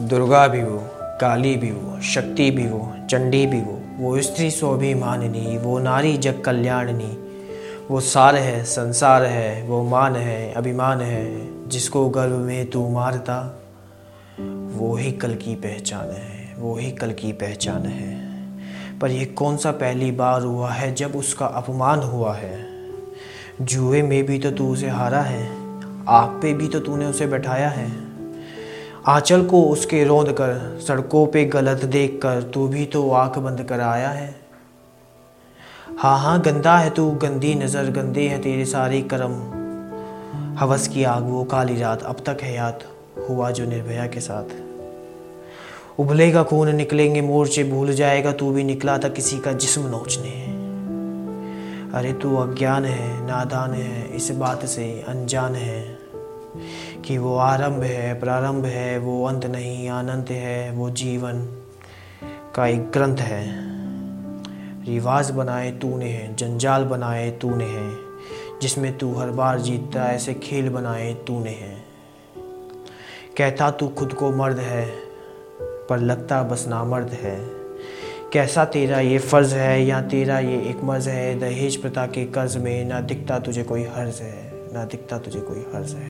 दुर्गा भी वो काली भी वो शक्ति भी वो चंडी भी वो वो स्त्री स्वाभिमानिनी, वो नारी जग कल्याणनी। वो सार है, संसार है, वो मान है, अभिमान है, जिसको गर्व में तू मारता, वो ही कल की पहचान है, वो ही कल की पहचान है। पर ये कौन सा पहली बार हुआ है जब उसका अपमान हुआ है? जुए में भी तो तू उसे हारा है, आप पे भी तो तूने उसे बैठाया है। आंचल को उसके रोंद कर, सड़कों पे गलत देख कर, तू भी तो आँख बंद कर आया है। हाँ हाँ गंदा है तू, गंदी नज़र, गंदे है तेरे सारे कर्म। हवस की आग वो काली रात, अब तक है याद, हुआ जो निर्भया के साथ। उबलेगा खून, निकलेंगे मोर्चे, भूल जाएगा तू भी, निकला था किसी का जिस्म नोचने। अरे तू अज्ञान है, नादान है, इस बात से अनजान है। कि वो आरंभ है, प्रारंभ है, वो अंत नहीं, अनंत है, वो जीवन का एक ग्रंथ है। रिवाज बनाए तूने है जंजाल बनाए तूने है जिसमें तू हर बार जीतता ऐसे खेल बनाए तूने। है कहता तू खुद को मर्द है, पर लगता बस नामर्द है। कैसा तेरा ये फ़र्ज़ है, या तेरा ये एक मर्ज़ है? दहेज प्रथा के कर्ज में ना दिखता तुझे कोई हर्ज है, ना दिखता तुझे कोई हर्ज है।